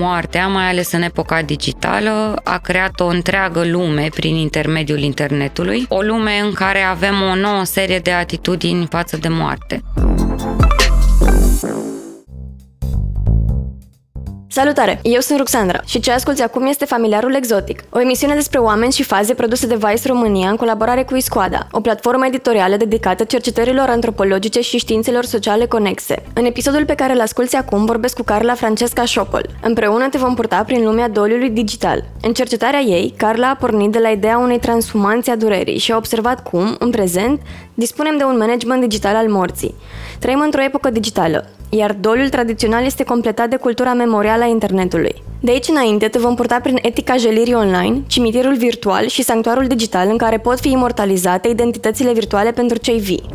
moartea, mai ales în epoca digitală, a creat o întreagă lume prin intermediul internetului, o lume în care avem o nouă serie de atitudini față de moarte. Salutare! Eu sunt Ruxandra și ce asculti acum este Familiarul Exotic, o emisiune despre oameni și faze produse de Vice România în colaborare cu Iscoada, o platformă editorială dedicată cercetărilor antropologice și științelor sociale conexe. În episodul pe care îl asculti acum vorbesc cu Carla Francesca Șopol. Împreună te vom purta prin lumea doliului digital. În cercetarea ei, Carla a pornit de la ideea unei transhumanțe a durerii și a observat cum, în prezent, dispunem de un management digital al morții. Trăim într-o epocă digitală, iar doliul tradițional este completat de cultura memorială a internetului. De aici înainte te vom purta prin etica jelirii online, cimitirul virtual și sanctuarul digital în care pot fi imortalizate identitățile virtuale pentru cei vii.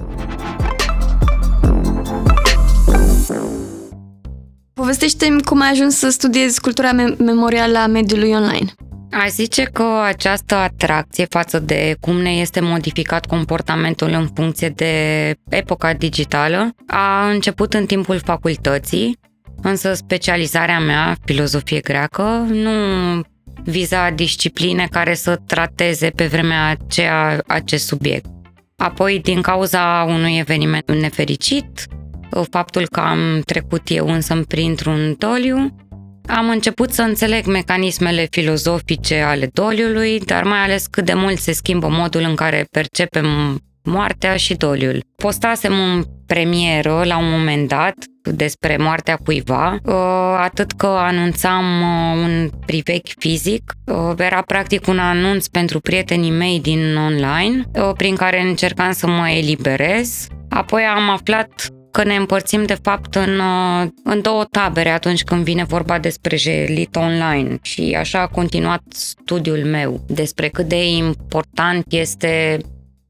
Povestește-mi cum ai ajuns să studiezi cultura memorială a mediului online. Aș zice că această atracție față de cum ne este modificat comportamentul în funcție de epoca digitală a început în timpul facultății, însă specializarea mea, filozofie greacă, nu viza discipline care să trateze pe vremea aceea acest subiect. Apoi, din cauza unui eveniment nefericit, faptul că am trecut eu însă printr-un doliu, am început să înțeleg mecanismele filozofice ale doliului, dar mai ales cât de mult se schimbă modul în care percepem moartea și doliul. Postasem un premieră la un moment dat despre moartea cuiva, uh, atât că anunțam uh, un privech fizic, uh, era practic un anunț pentru prietenii mei din online, prin care încercam să mă eliberez. Apoi am aflat că ne împărțim de fapt în, uh, în două tabere atunci când vine vorba despre jelit online. Și așa a continuat studiul meu. Despre cât de important este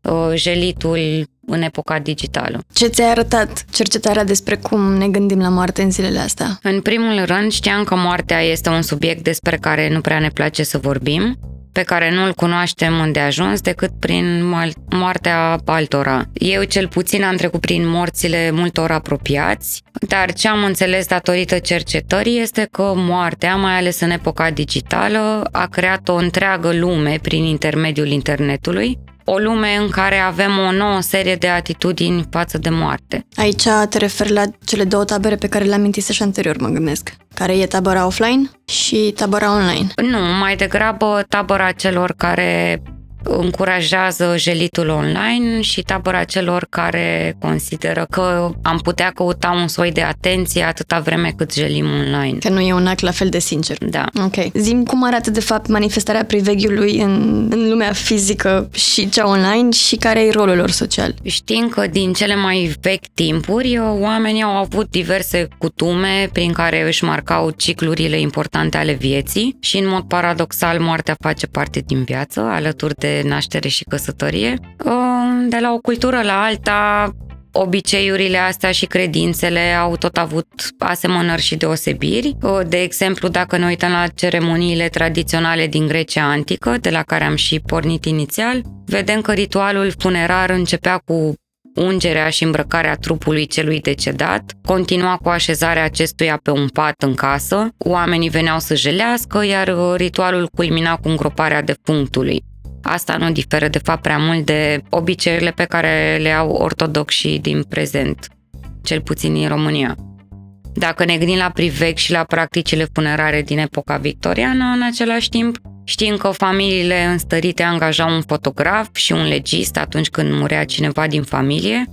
uh, jelitul în epoca digitală. Ce ți-a arătat cercetarea despre cum ne gândim la moarte în zilele astea? În primul rând știam că moartea este un subiect despre care nu prea ne place să vorbim pe care nu-l cunoaștem îndeajuns decât prin moartea altora. Eu cel puțin am trecut prin morțile multor apropiați, dar ce am înțeles datorită cercetării este că moartea, mai ales în epoca digitală, a creat o întreagă lume prin intermediul internetului, o lume în care avem o nouă serie de atitudini față de moarte. Aici te referi la cele două tabere pe care le amintisei și anterior, mă gândesc care e tabăra offline și tabăra online. Nu, mai degrabă tabăra celor care încurajează jelitul online și tabăra celor care consideră că am putea căuta un soi de atenție atâta vreme cât jelim online. Că nu e un act la fel de sincer. Da. Ok. Zim cum arată de fapt manifestarea priveghiului în, în lumea fizică și cea online și care e rolul lor social? Știm că din cele mai vechi timpuri oamenii au avut diverse cutume prin care își marcau ciclurile importante ale vieții și în mod paradoxal moartea face parte din viață alături de naștere și căsătorie. De la o cultură la alta, obiceiurile astea și credințele au tot avut asemănări și deosebiri. De exemplu, dacă ne uităm la ceremoniile tradiționale din Grecia antică, de la care am și pornit inițial, vedem că ritualul funerar începea cu ungerea și îmbrăcarea trupului celui decedat, continua cu așezarea acestuia pe un pat în casă, oamenii veneau să jelească, iar ritualul culmina cu îngroparea defunctului. Asta nu diferă de fapt prea mult de obiceiurile pe care le au ortodoxii din prezent, cel puțin în România. Dacă ne gândim la privec și la practicile funerare din epoca victoriană, în același timp, știm că familiile înstărite angajau un fotograf și un legist atunci când murea cineva din familie,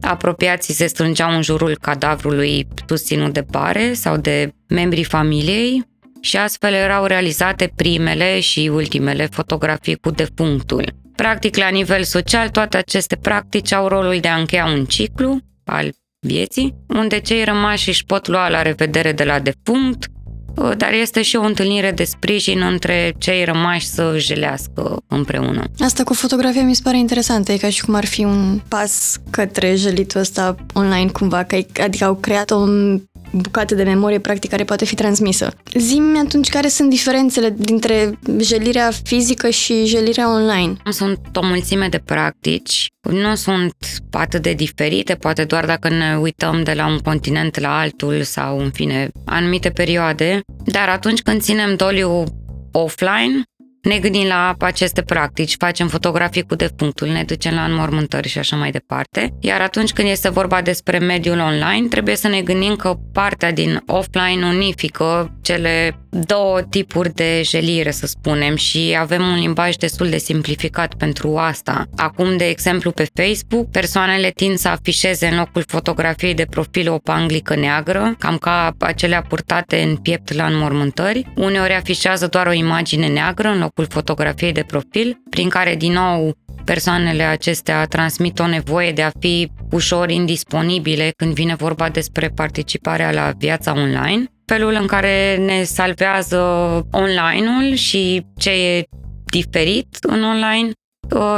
apropiații se strângeau în jurul cadavrului susținut de pare sau de membrii familiei, și astfel erau realizate primele și ultimele fotografii cu defunctul. Practic, la nivel social, toate aceste practici au rolul de a încheia un ciclu al vieții, unde cei rămași își pot lua la revedere de la defunct, dar este și o întâlnire de sprijin între cei rămași să jelească împreună. Asta cu fotografia mi se pare interesantă, e ca și cum ar fi un pas către jelitul ăsta online cumva, că adică au creat un bucată de memorie practic care poate fi transmisă. Zim atunci care sunt diferențele dintre jelirea fizică și jelirea online? Sunt o mulțime de practici, nu sunt atât de diferite, poate doar dacă ne uităm de la un continent la altul sau, în fine, anumite perioade, dar atunci când ținem doliu offline, ne gândim la aceste practici, facem fotografii cu defunctul, ne ducem la înmormântări și așa mai departe. Iar atunci când este vorba despre mediul online, trebuie să ne gândim că partea din offline unifică cele două tipuri de jelire, să spunem, și avem un limbaj destul de simplificat pentru asta. Acum, de exemplu, pe Facebook, persoanele tind să afișeze în locul fotografiei de profil o panglică neagră, cam ca acelea purtate în piept la înmormântări. Uneori afișează doar o imagine neagră în locul fotografiei de profil, prin care, din nou, persoanele acestea transmit o nevoie de a fi ușor indisponibile când vine vorba despre participarea la viața online felul în care ne salvează online-ul și ce e diferit în online. uh,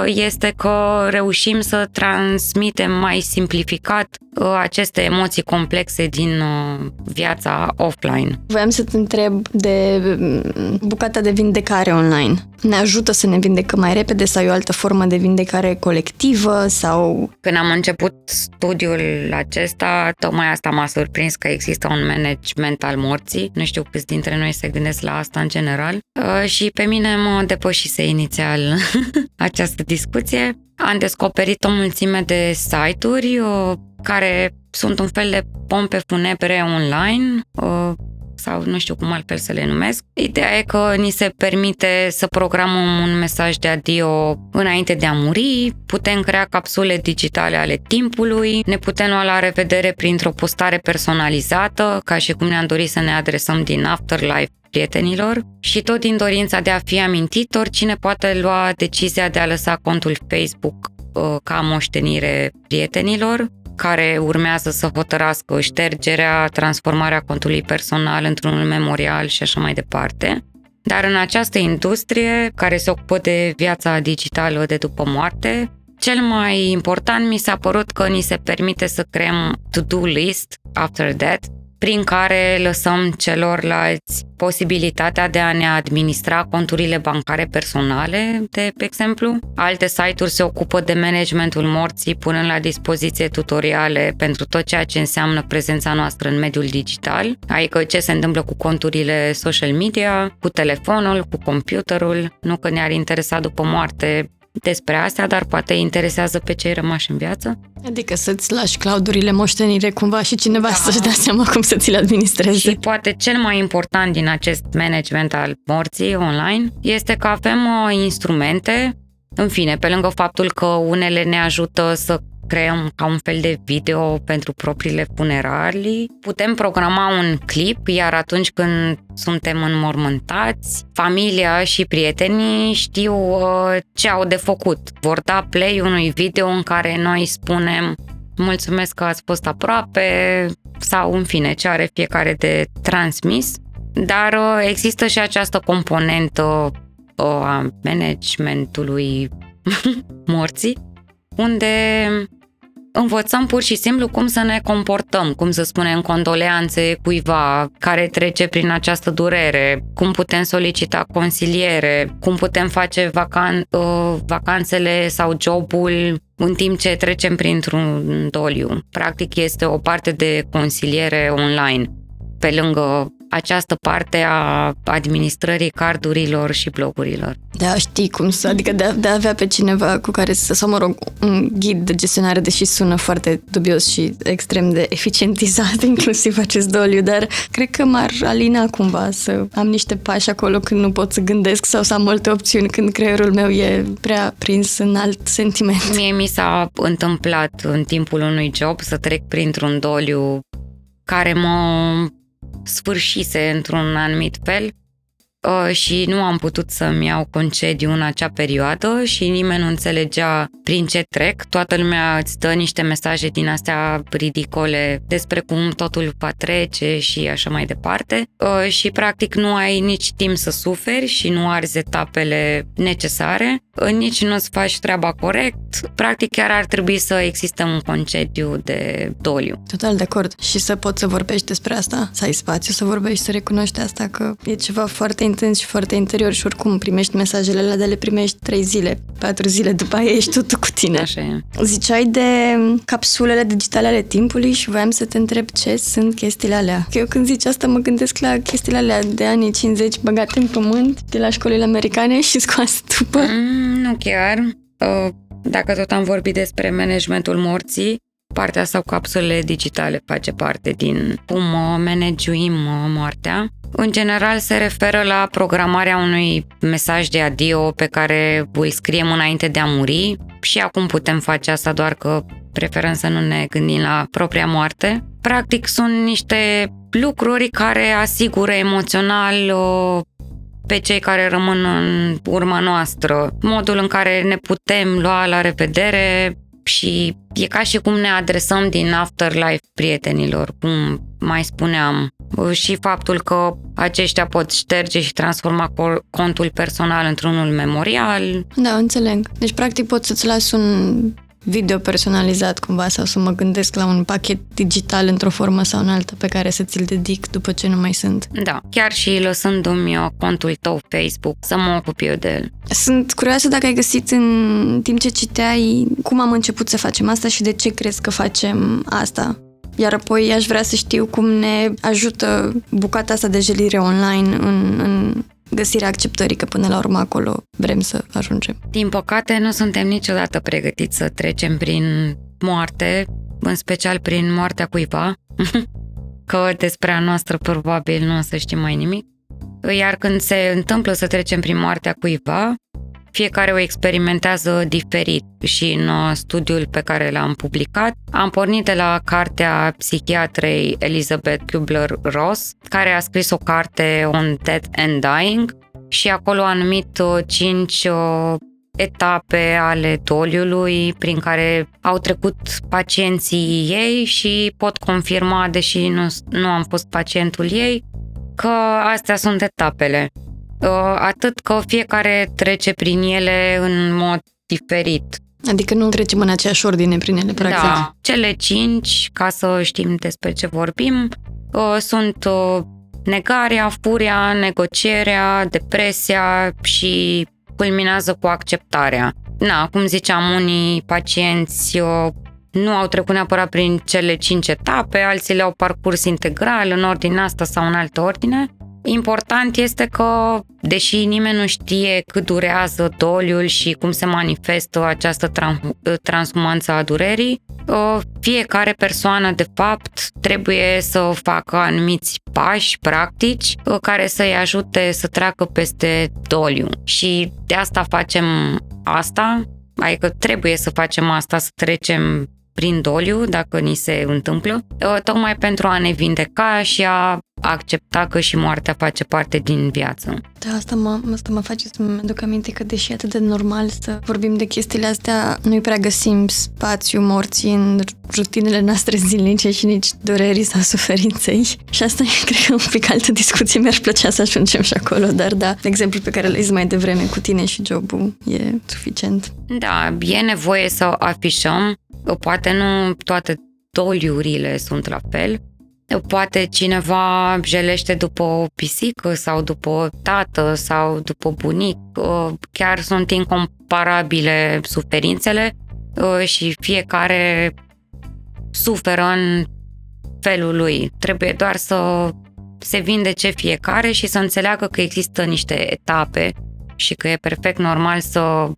este că reușim să transmitem mai simplificat uh, aceste emoții complexe din uh, viața offline. Voiam să te întreb de mm, bucata de vindecare online ne ajută să ne vindecăm mai repede sau e o altă formă de vindecare colectivă sau... Când am început studiul acesta, tocmai asta m-a surprins că există un management al morții. Nu știu câți dintre noi se gândesc la asta în general. Uh, și pe mine mă depășise inițial această discuție. Am descoperit o mulțime de site-uri uh, care sunt un fel de pompe funebre online, uh, sau nu știu cum altfel să le numesc. Ideea e că ni se permite să programăm un mesaj de adio înainte de a muri, putem crea capsule digitale ale timpului, ne putem lua la revedere printr-o postare personalizată, ca și cum ne-am dorit să ne adresăm din afterlife prietenilor și tot din dorința de a fi amintit, oricine poate lua decizia de a lăsa contul Facebook uh, ca moștenire prietenilor care urmează să hotărască ștergerea, transformarea contului personal într-un memorial și așa mai departe. Dar în această industrie care se ocupă de viața digitală de după moarte, cel mai important mi s-a părut că ni se permite să creăm to-do list after death, prin care lăsăm celorlalți posibilitatea de a ne administra conturile bancare personale, de exemplu. Alte site-uri se ocupă de managementul morții, punând la dispoziție tutoriale pentru tot ceea ce înseamnă prezența noastră în mediul digital, adică ce se întâmplă cu conturile social media, cu telefonul, cu computerul, nu că ne-ar interesa după moarte despre asta, dar poate interesează pe cei rămași în viață. Adică să-ți lași claudurile moștenire cumva și cineva da. să-și dea seama cum să ți le administreze. Și poate cel mai important din acest management al morții online este că avem uh, instrumente în fine, pe lângă faptul că unele ne ajută să creăm ca un fel de video pentru propriile funeralii. Putem programa un clip, iar atunci când suntem înmormântați, familia și prietenii știu uh, ce au de făcut. Vor da play unui video în care noi spunem mulțumesc că ați fost aproape sau în fine ce are fiecare de transmis. Dar uh, există și această componentă uh, a managementului morții, unde învățăm pur și simplu cum să ne comportăm, cum să spunem condoleanțe cuiva care trece prin această durere, cum putem solicita consiliere, cum putem face vacan- uh, vacanțele sau jobul în timp ce trecem printr-un doliu. Practic este o parte de consiliere online pe lângă această parte a administrării cardurilor și blogurilor. Da, știi cum să, adică de, de a avea pe cineva cu care să, sau mă rog, un ghid de gestionare, deși sună foarte dubios și extrem de eficientizat, inclusiv acest doliu, dar cred că m-ar alina cumva să am niște pași acolo când nu pot să gândesc sau să am multe opțiuni când creierul meu e prea prins în alt sentiment. Mie mi s-a întâmplat în timpul unui job să trec printr-un doliu care mă sfârșise într-un anumit fel uh, și nu am putut să-mi iau concediu în acea perioadă și nimeni nu înțelegea prin ce trec. Toată lumea îți dă niște mesaje din astea ridicole despre cum totul va trece și așa mai departe uh, și practic nu ai nici timp să suferi și nu arzi etapele necesare nici nu-ți faci treaba corect, practic chiar ar trebui să existe un concediu de doliu. Total de acord. Și să poți să vorbești despre asta, să ai spațiu să vorbești, să recunoști asta că e ceva foarte intens și foarte interior și oricum primești mesajele alea, de le primești trei zile, patru zile după aia ești totul cu tine. Așa e. Ziceai de capsulele digitale ale timpului și voiam să te întreb ce sunt chestiile alea. Că eu când zici asta mă gândesc la chestiile alea de anii 50 băgate în pământ de la școlile americane și scoase după. Mm, nu chiar. Uh, Dacă tot am vorbit despre managementul morții, partea sau capsulele digitale face parte din cum uh, managuim uh, moartea. În general se referă la programarea unui mesaj de adio pe care îl scriem înainte de a muri și acum putem face asta doar că preferăm să nu ne gândim la propria moarte. Practic sunt niște lucruri care asigură emoțional uh, pe cei care rămân în urma noastră, modul în care ne putem lua la revedere și e ca și cum ne adresăm din afterlife prietenilor, cum mai spuneam, și faptul că aceștia pot șterge și transforma contul personal într-unul memorial. Da, înțeleg. Deci, practic, poți să-ți lași un video personalizat cumva sau să mă gândesc la un pachet digital într-o formă sau în alta pe care să ți-l dedic după ce nu mai sunt. Da, chiar și lăsându-mi eu contul tău Facebook să mă ocup eu de el. Sunt curioasă dacă ai găsit în timp ce citeai cum am început să facem asta și de ce crezi că facem asta. Iar apoi aș vrea să știu cum ne ajută bucata asta de gelire online în, în găsirea acceptării, că până la urmă acolo vrem să ajungem. Din păcate, nu suntem niciodată pregătiți să trecem prin moarte, în special prin moartea cuiva, că despre a noastră probabil nu o să știm mai nimic. Iar când se întâmplă să trecem prin moartea cuiva, fiecare o experimentează diferit și în uh, studiul pe care l-am publicat am pornit de la cartea psihiatrei Elizabeth Kubler-Ross, care a scris o carte On Death and Dying și acolo a numit uh, cinci uh, etape ale doliului prin care au trecut pacienții ei și pot confirma, deși nu, nu am fost pacientul ei, că astea sunt etapele. Uh, atât că fiecare trece prin ele în mod diferit. Adică nu trecem în aceeași ordine prin ele, practic. Da, cele cinci, ca să știm despre ce vorbim, uh, sunt uh, negarea, furia, negocierea, depresia și culminează cu acceptarea. Na, cum ziceam, unii pacienți nu au trecut neapărat prin cele cinci etape, alții le-au parcurs integral în ordine asta sau în altă ordine Important este că, deși nimeni nu știe cât durează doliul și cum se manifestă această transhumanță a durerii, fiecare persoană, de fapt, trebuie să facă anumiți pași practici care să-i ajute să treacă peste doliu. Și de asta facem asta, adică trebuie să facem asta, să trecem prin doliu, dacă ni se întâmplă, tocmai pentru a ne vindeca și a accepta că și moartea face parte din viață. Da, asta mă, asta mă face să-mi aduc aminte că deși e atât de normal să vorbim de chestiile astea, nu-i prea găsim spațiu morții în rutinele noastre zilnice și nici durerii sau suferinței. Și asta e, cred că, un pic altă discuție. Mi-ar plăcea să ajungem și acolo, dar da, exemplul pe care l-ai zis mai devreme cu tine și jobul e suficient. Da, e nevoie să afișăm Poate nu toate doliurile sunt la fel. Poate cineva jelește după o pisică sau după o tată sau după bunic. Chiar sunt incomparabile suferințele și fiecare suferă în felul lui. Trebuie doar să se vindece fiecare și să înțeleagă că există niște etape și că e perfect normal să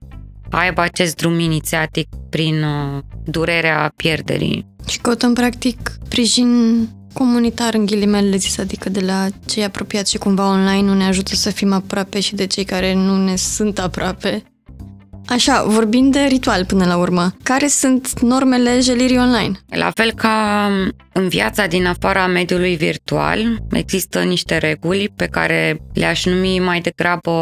aibă acest drum inițiatic prin uh, durerea pierderii. Și căutăm practic sprijin comunitar în ghilimele zis, adică de la cei apropiați și cumva online nu ne ajută să fim aproape și de cei care nu ne sunt aproape. Așa, vorbind de ritual până la urmă, care sunt normele jelirii online? La fel ca în viața din afara mediului virtual, există niște reguli pe care le-aș numi mai degrabă,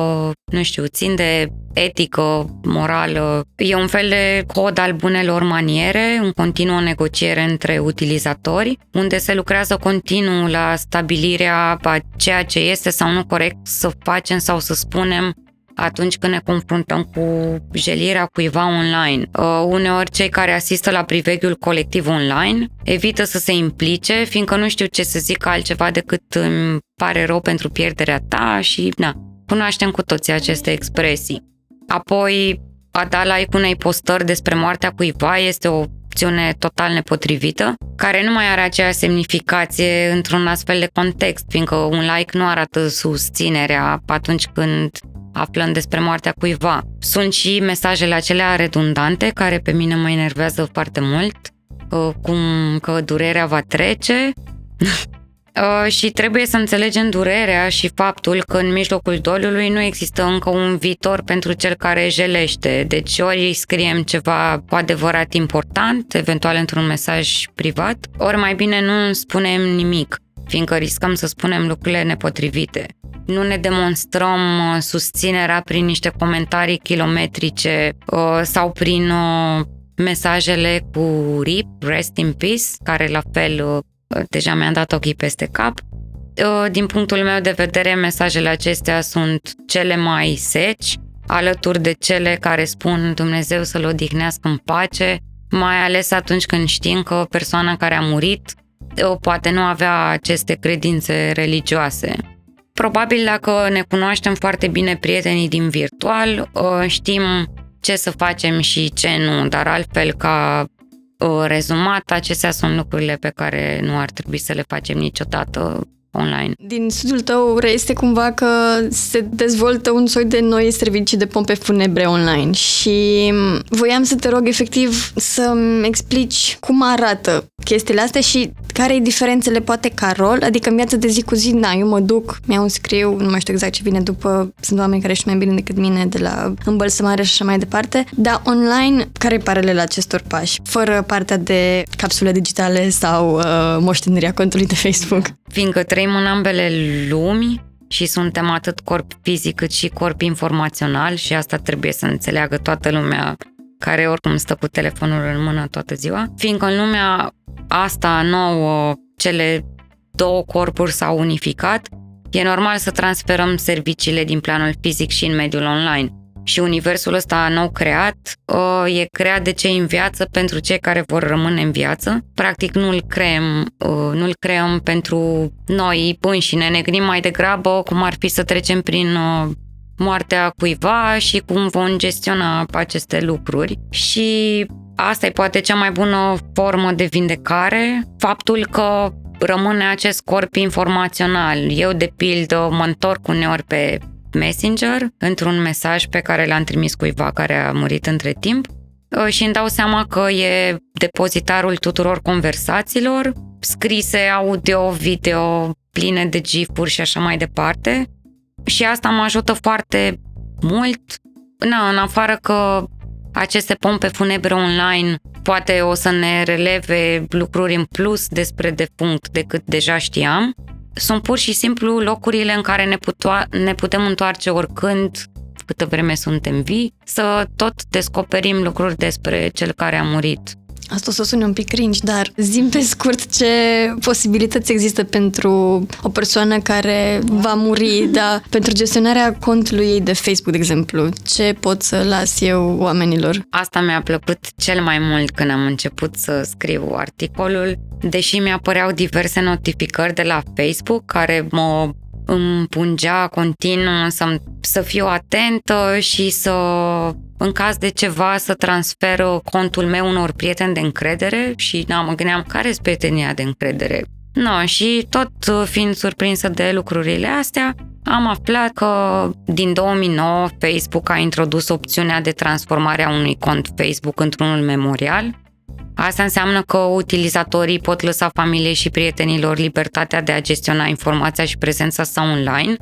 nu știu, țin de etică, morală. E un fel de cod al bunelor maniere, în continuă negociere între utilizatori, unde se lucrează continuu la stabilirea a ceea ce este sau nu corect să facem sau să spunem atunci când ne confruntăm cu jelirea cuiva online. Uh, uneori cei care asistă la priveghiul colectiv online evită să se implice, fiindcă nu știu ce să zic altceva decât îmi pare rău pentru pierderea ta și, na, cunoaștem cu toții aceste expresii. Apoi, a da like unei postări despre moartea cuiva este o opțiune total nepotrivită, care nu mai are aceeași semnificație într-un astfel de context, fiindcă un like nu arată susținerea atunci când aflăm despre moartea cuiva. Sunt și mesajele acelea redundante care pe mine mă enervează foarte mult, cum că durerea va trece Uh, și trebuie să înțelegem durerea și faptul că în mijlocul doliului nu există încă un viitor pentru cel care jelește. Deci ori îi scriem ceva cu adevărat important, eventual într-un mesaj privat, ori mai bine nu spunem nimic, fiindcă riscăm să spunem lucrurile nepotrivite. Nu ne demonstrăm uh, susținerea prin niște comentarii kilometrice uh, sau prin mesajele cu RIP, Rest in Peace, care la fel deja mi-am dat ochii peste cap. Din punctul meu de vedere, mesajele acestea sunt cele mai seci, alături de cele care spun Dumnezeu să-l odihnească în pace, mai ales atunci când știm că persoana care a murit poate nu avea aceste credințe religioase. Probabil dacă ne cunoaștem foarte bine prietenii din virtual, știm ce să facem și ce nu, dar altfel ca rezumat, acestea sunt lucrurile pe care nu ar trebui să le facem niciodată online. Din studiul tău reiese cumva că se dezvoltă un soi de noi servicii de pompe funebre online și voiam să te rog efectiv să-mi explici cum arată chestiile astea și care e diferențele poate ca rol, adică în viața de zi cu zi, na, eu mă duc, mi-au un scriu, nu mai știu exact ce vine după, sunt oameni care știu mai bine decât mine de la îmbălsămare și așa mai departe, dar online, care e paralel acestor pași, fără partea de capsule digitale sau uh, moștenirea contului de Facebook? Fiindcă trăim în ambele lumi, și suntem atât corp fizic cât și corp informațional și asta trebuie să înțeleagă toată lumea care oricum stă cu telefonul în mână toată ziua, fiindcă în lumea asta nouă, cele două corpuri s-au unificat, e normal să transferăm serviciile din planul fizic și în mediul online. Și universul ăsta nou creat uh, e creat de cei în viață pentru cei care vor rămâne în viață. Practic nu-l creăm, uh, nu-l creăm pentru noi înșine, ne gândim mai degrabă cum ar fi să trecem prin uh, moartea cuiva și cum vom gestiona aceste lucruri. Și asta e poate cea mai bună formă de vindecare, faptul că rămâne acest corp informațional. Eu, de pildă, mă întorc uneori pe Messenger într-un mesaj pe care l-am trimis cuiva care a murit între timp uh, și îmi dau seama că e depozitarul tuturor conversațiilor, scrise, audio, video, pline de gifuri și așa mai departe. Și asta mă ajută foarte mult, na, în afară că aceste pompe funebre online poate o să ne releve lucruri în plus despre defunct decât deja știam. Sunt pur și simplu locurile în care ne, putoa, ne putem întoarce oricând, câtă vreme suntem vii, să tot descoperim lucruri despre cel care a murit. Asta o să sune un pic cringe, dar zim pe scurt ce posibilități există pentru o persoană care va muri, dar pentru gestionarea contului ei de Facebook, de exemplu. Ce pot să las eu oamenilor? Asta mi-a plăcut cel mai mult când am început să scriu articolul, deși mi-apăreau diverse notificări de la Facebook care mă îmi pungea continuu să, să fiu atentă și să, în caz de ceva, să transfer contul meu unor prieteni de încredere și na, mă gândeam care sunt prietenia de încredere. No, și tot fiind surprinsă de lucrurile astea, am aflat că din 2009 Facebook a introdus opțiunea de transformare a unui cont Facebook într-unul memorial Asta înseamnă că utilizatorii pot lăsa familiei și prietenilor libertatea de a gestiona informația și prezența sa online.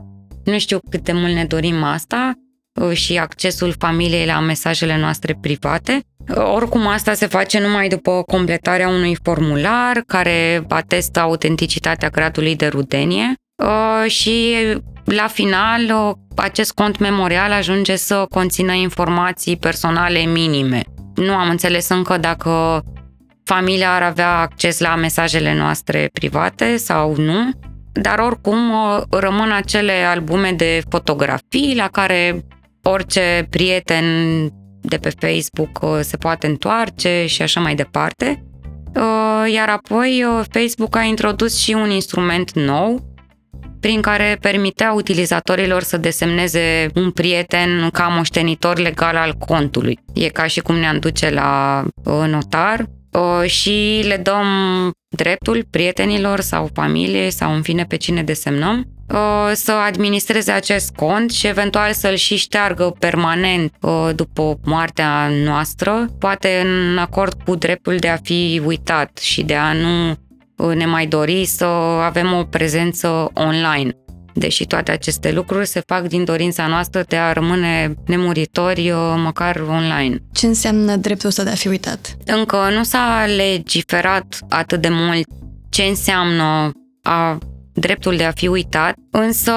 Nu știu cât de mult ne dorim asta uh, și accesul familiei la mesajele noastre private. Uh, oricum, asta se face numai după completarea unui formular care atestă autenticitatea gradului de rudenie uh, și la final acest cont memorial ajunge să conțină informații personale minime. Nu am înțeles încă dacă familia ar avea acces la mesajele noastre private sau nu, dar oricum rămân acele albume de fotografii la care orice prieten de pe Facebook uh, se poate întoarce și așa mai departe. Uh, iar apoi uh, Facebook a introdus și un instrument nou prin care permitea utilizatorilor să desemneze un prieten ca moștenitor legal al contului. E ca și cum ne-am duce la notar și le dăm dreptul prietenilor sau familie sau în fine pe cine desemnăm să administreze acest cont și eventual să-l și șteargă permanent după moartea noastră, poate în acord cu dreptul de a fi uitat și de a nu ne mai dori să avem o prezență online. Deși toate aceste lucruri se fac din dorința noastră de a rămâne nemuritori măcar online. Ce înseamnă dreptul ăsta de a fi uitat? Încă nu s-a legiferat atât de mult ce înseamnă a dreptul de a fi uitat, însă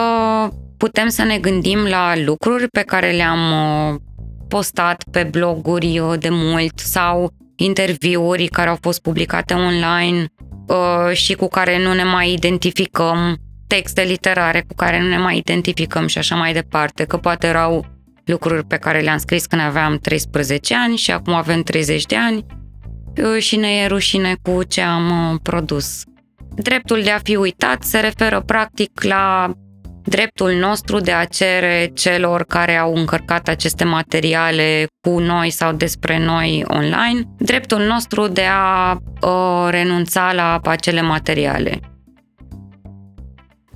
putem să ne gândim la lucruri pe care le-am uh, postat pe bloguri uh, de mult sau interviuri care au fost publicate online uh, și cu care nu ne mai identificăm, texte literare cu care nu ne mai identificăm și așa mai departe, că poate erau lucruri pe care le-am scris când aveam 13 ani și acum avem 30 de ani și ne e rușine cu ce am produs. Dreptul de a fi uitat se referă practic la dreptul nostru de a cere celor care au încărcat aceste materiale cu noi sau despre noi online, dreptul nostru de a uh, renunța la acele materiale.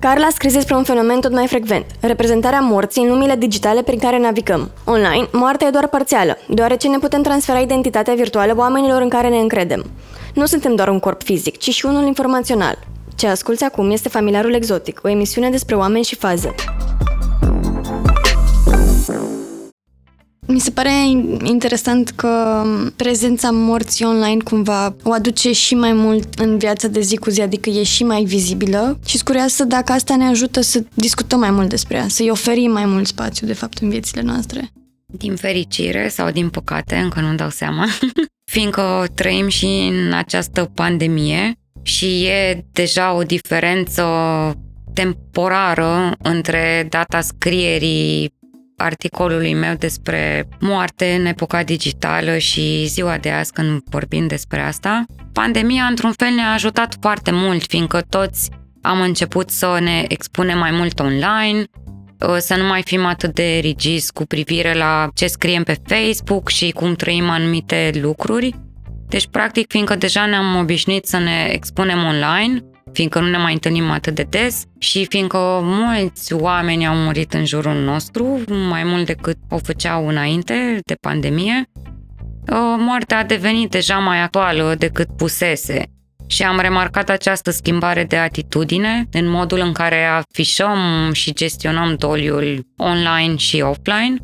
Carla a scris despre un fenomen tot mai frecvent, reprezentarea morții în lumile digitale prin care navigăm. Online, moartea e doar parțială, deoarece ne putem transfera identitatea virtuală oamenilor în care ne încredem. Nu suntem doar un corp fizic, ci și unul informațional. Ce asculți acum este Familiarul Exotic, o emisiune despre oameni și faze. Mi se pare interesant că prezența morții online cumva o aduce și mai mult în viața de zi cu zi, adică e și mai vizibilă și curioasă dacă asta ne ajută să discutăm mai mult despre ea, să-i oferim mai mult spațiu, de fapt, în viețile noastre. Din fericire sau din păcate, încă nu dau seama, fiindcă trăim și în această pandemie și e deja o diferență temporară între data scrierii articolului meu despre moarte în epoca digitală și ziua de azi când vorbim despre asta. Pandemia, într-un fel, ne-a ajutat foarte mult, fiindcă toți am început să ne expunem mai mult online, să nu mai fim atât de rigizi cu privire la ce scriem pe Facebook și cum trăim anumite lucruri. Deci, practic, fiindcă deja ne-am obișnuit să ne expunem online, fiindcă nu ne mai întâlnim atât de des și fiindcă mulți oameni au murit în jurul nostru, mai mult decât o făceau înainte de pandemie, ă, moartea a devenit deja mai actuală decât pusese. Și am remarcat această schimbare de atitudine în modul în care afișăm și gestionăm doliul online și offline,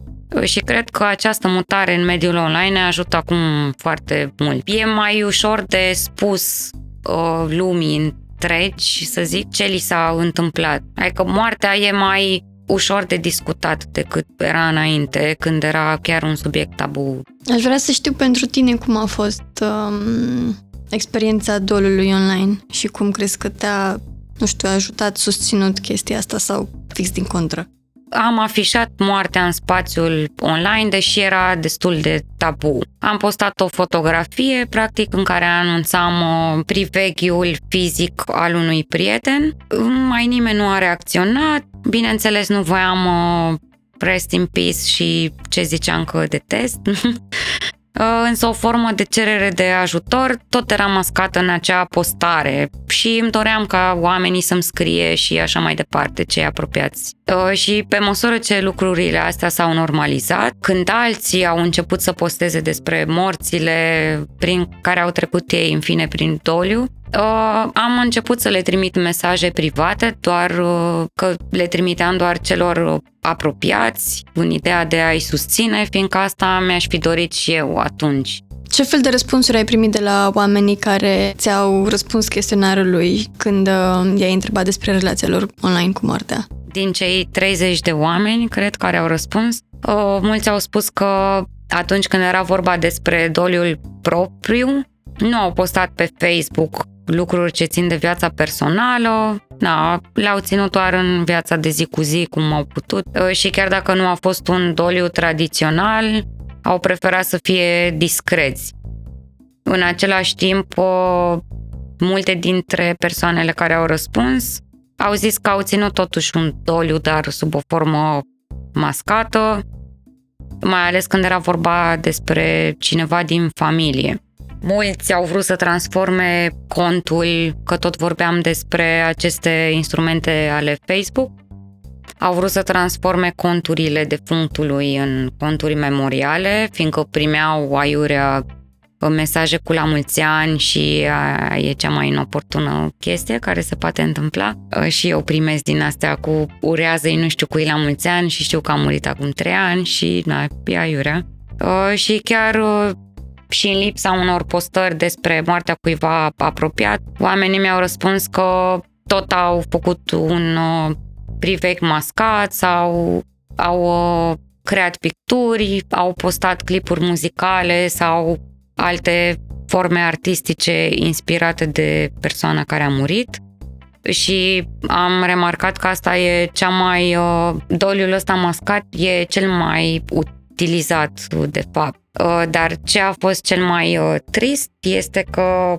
și cred că această mutare în mediul online ne ajută acum foarte mult. E mai ușor de spus uh, lumii întregi, să zic, ce li s-a întâmplat. Adică moartea e mai ușor de discutat decât era înainte, când era chiar un subiect tabu. Aș vrea să știu pentru tine cum a fost um, experiența dolului online și cum crezi că te-a, nu știu, ajutat, susținut chestia asta sau fix din contră am afișat moartea în spațiul online, deși era destul de tabu. Am postat o fotografie, practic, în care anunțam uh, priveghiul fizic al unui prieten. Mai nimeni nu a reacționat. Bineînțeles, nu voiam uh, rest in peace și ce ziceam că detest. Uh, însă o formă de cerere de ajutor tot era mascată în acea postare și îmi doream ca oamenii să-mi scrie și așa mai departe, cei apropiați. Uh, și pe măsură ce lucrurile astea s-au normalizat, când alții au început să posteze despre morțile prin care au trecut ei, în fine, prin doliu, Uh, am început să le trimit mesaje private, doar uh, că le trimiteam doar celor apropiați, în ideea de a-i susține, fiindcă asta mi-aș fi dorit și eu atunci. Ce fel de răspunsuri ai primit de la oamenii care ți-au răspuns chestionarului când uh, i-ai întrebat despre relația lor online cu moartea? Din cei 30 de oameni, cred, care au răspuns, uh, mulți au spus că atunci când era vorba despre doliul propriu, nu au postat pe Facebook lucruri ce țin de viața personală, da, le-au ținut doar în viața de zi cu zi cum au putut uh, și chiar dacă nu a fost un doliu tradițional, au preferat să fie discreți. În același timp, uh, multe dintre persoanele care au răspuns au zis că au ținut totuși un doliu, dar sub o formă mascată, mai ales când era vorba despre cineva din familie. Mulți au vrut să transforme contul, că tot vorbeam despre aceste instrumente ale Facebook, au vrut să transforme conturile defunctului în conturi memoriale, fiindcă primeau aiurea mesaje cu la mulți ani și a, e cea mai inoportună chestie care se poate întâmpla. Și eu primesc din astea cu urează-i nu știu cui la mulți ani și știu că a murit acum trei ani și na, e aiurea. Și chiar și în lipsa unor postări despre moartea cuiva apropiat, oamenii mi-au răspuns că tot au făcut un privec mascat sau au creat picturi, au postat clipuri muzicale sau alte forme artistice inspirate de persoana care a murit. Și am remarcat că asta e cea mai, doliul ăsta mascat e cel mai utilizat de fapt. Uh, dar ce a fost cel mai uh, trist este că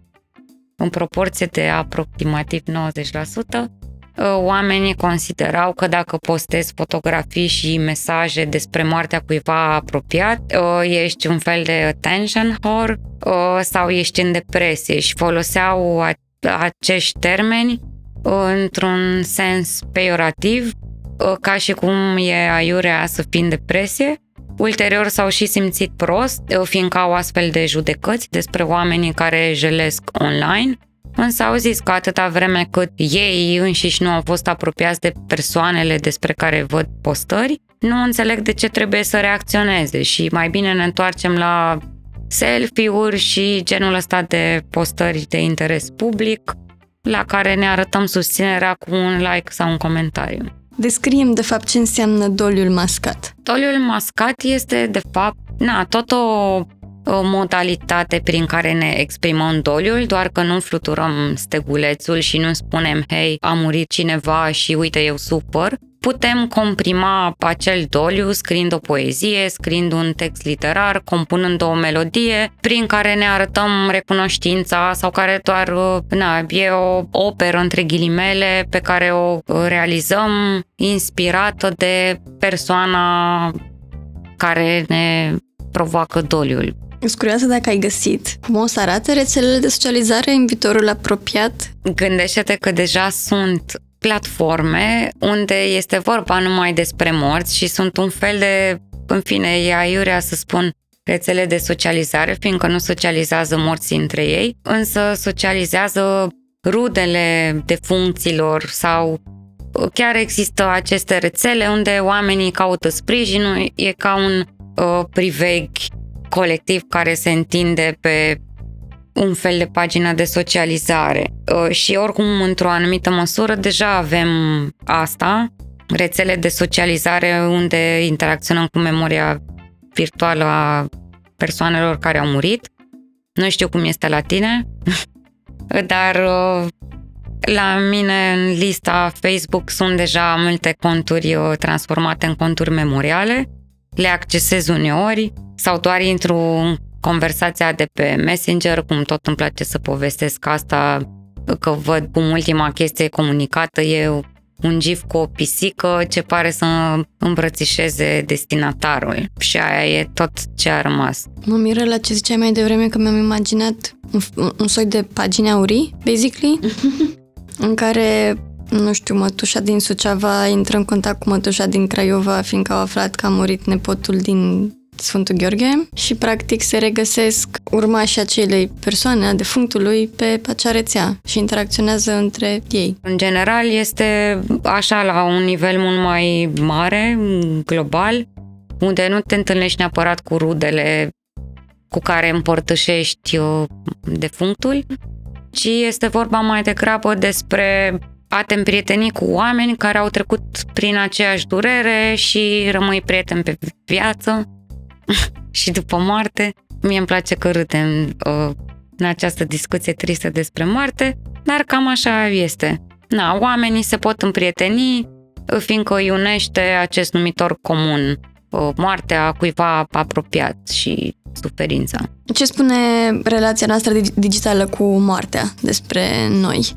în proporție de aproximativ 90%, uh, oamenii considerau că dacă postezi fotografii și mesaje despre moartea cuiva apropiat, ești un fel de attention whore sau ești în depresie și foloseau acești termeni într-un sens peiorativ, ca și cum e aiurea să fii în depresie Ulterior s-au și simțit prost, fiindcă au astfel de judecăți despre oamenii care jelesc online, însă au zis că atâta vreme cât ei înșiși nu au fost apropiați de persoanele despre care văd postări, nu înțeleg de ce trebuie să reacționeze și mai bine ne întoarcem la selfie-uri și genul ăsta de postări de interes public la care ne arătăm susținerea cu un like sau un comentariu. Descriem, de fapt, ce înseamnă doliul mascat. Doliul mascat este, de fapt, na, tot o, o modalitate prin care ne exprimăm doliul, doar că nu fluturăm stegulețul și nu spunem, hei, a murit cineva și uite, eu supăr, putem comprima acel doliu scriind o poezie, scriind un text literar, compunând o melodie prin care ne arătăm recunoștința sau care doar na, e o operă între ghilimele pe care o realizăm inspirată de persoana care ne provoacă doliul. Sunt curioasă dacă ai găsit cum o să arate rețelele de socializare în viitorul apropiat. Gândește-te că deja sunt platforme unde este vorba numai despre morți și sunt un fel de, în fine, e aiurea să spun rețele de socializare, fiindcă nu socializează morții între ei, însă socializează rudele de funcțiilor sau chiar există aceste rețele unde oamenii caută sprijinul, e ca un uh, priveg colectiv care se întinde pe un fel de pagină de socializare uh, și oricum într-o anumită măsură deja avem asta, rețele de socializare unde interacționăm cu memoria virtuală a persoanelor care au murit. Nu știu cum este la tine, dar uh, la mine în lista Facebook sunt deja multe conturi uh, transformate în conturi memoriale. Le accesez uneori sau doar intru în conversația de pe Messenger, cum tot îmi place să povestesc asta, că văd cum ultima chestie comunicată e un gif cu o pisică ce pare să îmbrățișeze destinatarul și aia e tot ce a rămas. Mă miră la ce ziceai mai devreme că mi-am imaginat un, un soi de pagini aurii, basically, în care nu știu, mătușa din Suceava intră în contact cu mătușa din Craiova, fiindcă au aflat că a murit nepotul din Sfântul Gheorghe și practic se regăsesc urmașii acelei persoane, a defunctului, pe acea rețea și interacționează între ei. În general este așa la un nivel mult mai mare, global, unde nu te întâlnești neapărat cu rudele cu care împărtășești uh, defunctul, ci este vorba mai degrabă despre a te împrieteni cu oameni care au trecut prin aceeași durere și rămâi prieten pe viață și după moarte. Mie îmi place că râdem uh, în această discuție tristă despre moarte, dar cam așa este. Na, oamenii se pot împrieteni fiindcă îi unește acest numitor comun, moartea cuiva apropiat și suferința. Ce spune relația noastră digitală cu moartea despre noi?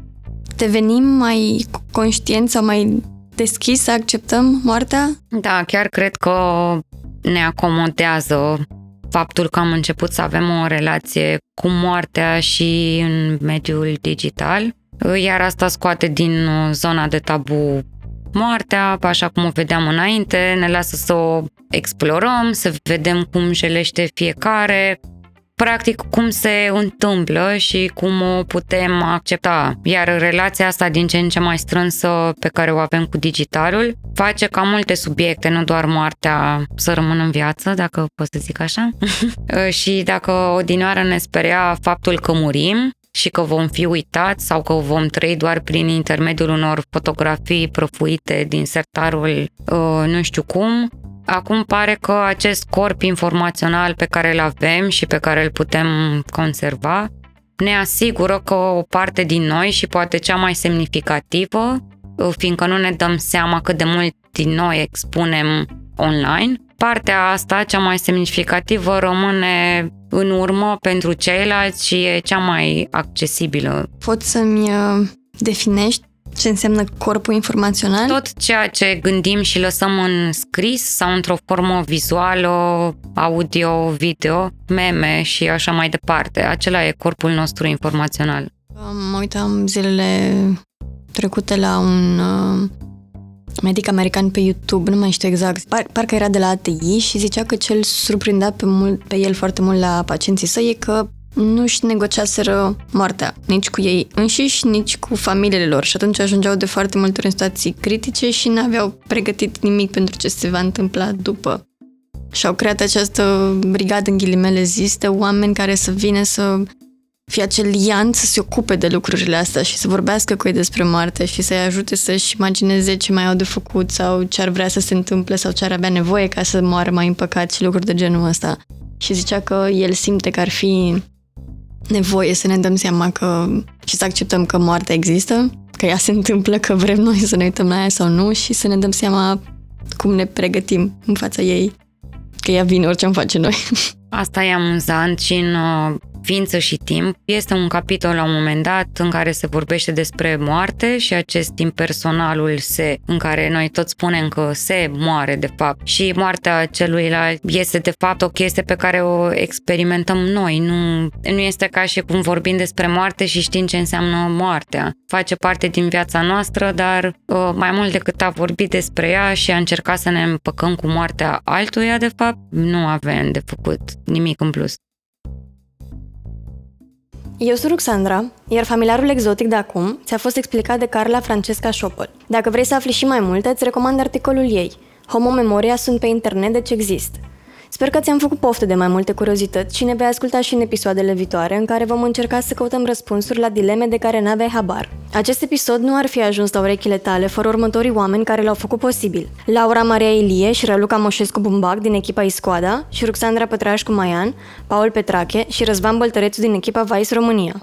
Devenim mai conștienți sau mai deschis să acceptăm moartea? Da, chiar cred că ne acomodează faptul că am început să avem o relație cu moartea și în mediul digital, iar asta scoate din zona de tabu moartea, așa cum o vedeam înainte, ne lasă să o explorăm, să vedem cum jelește fiecare, practic cum se întâmplă și cum o putem accepta. Iar relația asta din ce în ce mai strânsă pe care o avem cu digitalul face ca multe subiecte, nu doar moartea, să rămână în viață, dacă pot să zic așa. și dacă odinioară ne sperea faptul că murim, și că vom fi uitați sau că vom trăi doar prin intermediul unor fotografii prăfuite din sertarul uh, nu știu cum, Acum pare că acest corp informațional pe care îl avem și pe care îl putem conserva ne asigură că o parte din noi și poate cea mai semnificativă, fiindcă nu ne dăm seama cât de mult din noi expunem online, partea asta, cea mai semnificativă, rămâne în urmă pentru ceilalți și e cea mai accesibilă. Poți să-mi uh, definești ce înseamnă corpul informațional? Tot ceea ce gândim și lăsăm în scris sau într-o formă vizuală, audio, video, meme și așa mai departe. Acela e corpul nostru informațional. Mă uitam zilele trecute la un uh, medic american pe YouTube, nu mai știu exact, par, parcă era de la ATI și zicea că cel surprindea pe, mult, pe el foarte mult la pacienții săi e că nu-și negociaseră moartea, nici cu ei înșiși, nici cu familiile lor și atunci ajungeau de foarte multe ori în situații critice și n-aveau pregătit nimic pentru ce se va întâmpla după. Și au creat această brigadă în ghilimele zis de oameni care să vină să fie acel ian să se ocupe de lucrurile astea și să vorbească cu ei despre moarte și să-i ajute să-și imagineze ce mai au de făcut sau ce ar vrea să se întâmple sau ce ar avea nevoie ca să moară mai împăcat și lucruri de genul ăsta. Și zicea că el simte că ar fi nevoie să ne dăm seama că și să acceptăm că moartea există, că ea se întâmplă, că vrem noi să ne uităm la ea sau nu și să ne dăm seama cum ne pregătim în fața ei, că ea vine orice am face noi. Asta e amuzant și în uh, ființă și timp. Este un capitol la un moment dat în care se vorbește despre moarte și acest timp personalul se, în care noi toți spunem că se moare de fapt și moartea celuilalt este de fapt o chestie pe care o experimentăm noi. Nu, nu este ca și cum vorbim despre moarte și știm ce înseamnă moartea. Face parte din viața noastră, dar uh, mai mult decât a vorbit despre ea și a încercat să ne împăcăm cu moartea altuia, de fapt, nu avem de făcut nimic în plus. Eu sunt Ruxandra, iar familiarul exotic de acum ți-a fost explicat de Carla Francesca Șopăl. Dacă vrei să afli și mai multe, îți recomand articolul ei. Homo Memoria sunt pe internet, deci există. Sper că ți-am făcut poftă de mai multe curiozități și ne vei asculta și în episoadele viitoare în care vom încerca să căutăm răspunsuri la dileme de care n-aveai habar. Acest episod nu ar fi ajuns la urechile tale fără următorii oameni care l-au făcut posibil. Laura Maria Ilie și Raluca Moșescu Bumbac din echipa Iscoada și Ruxandra Pătrașcu Maian, Paul Petrache și Răzvan Băltărețu din echipa Vice România.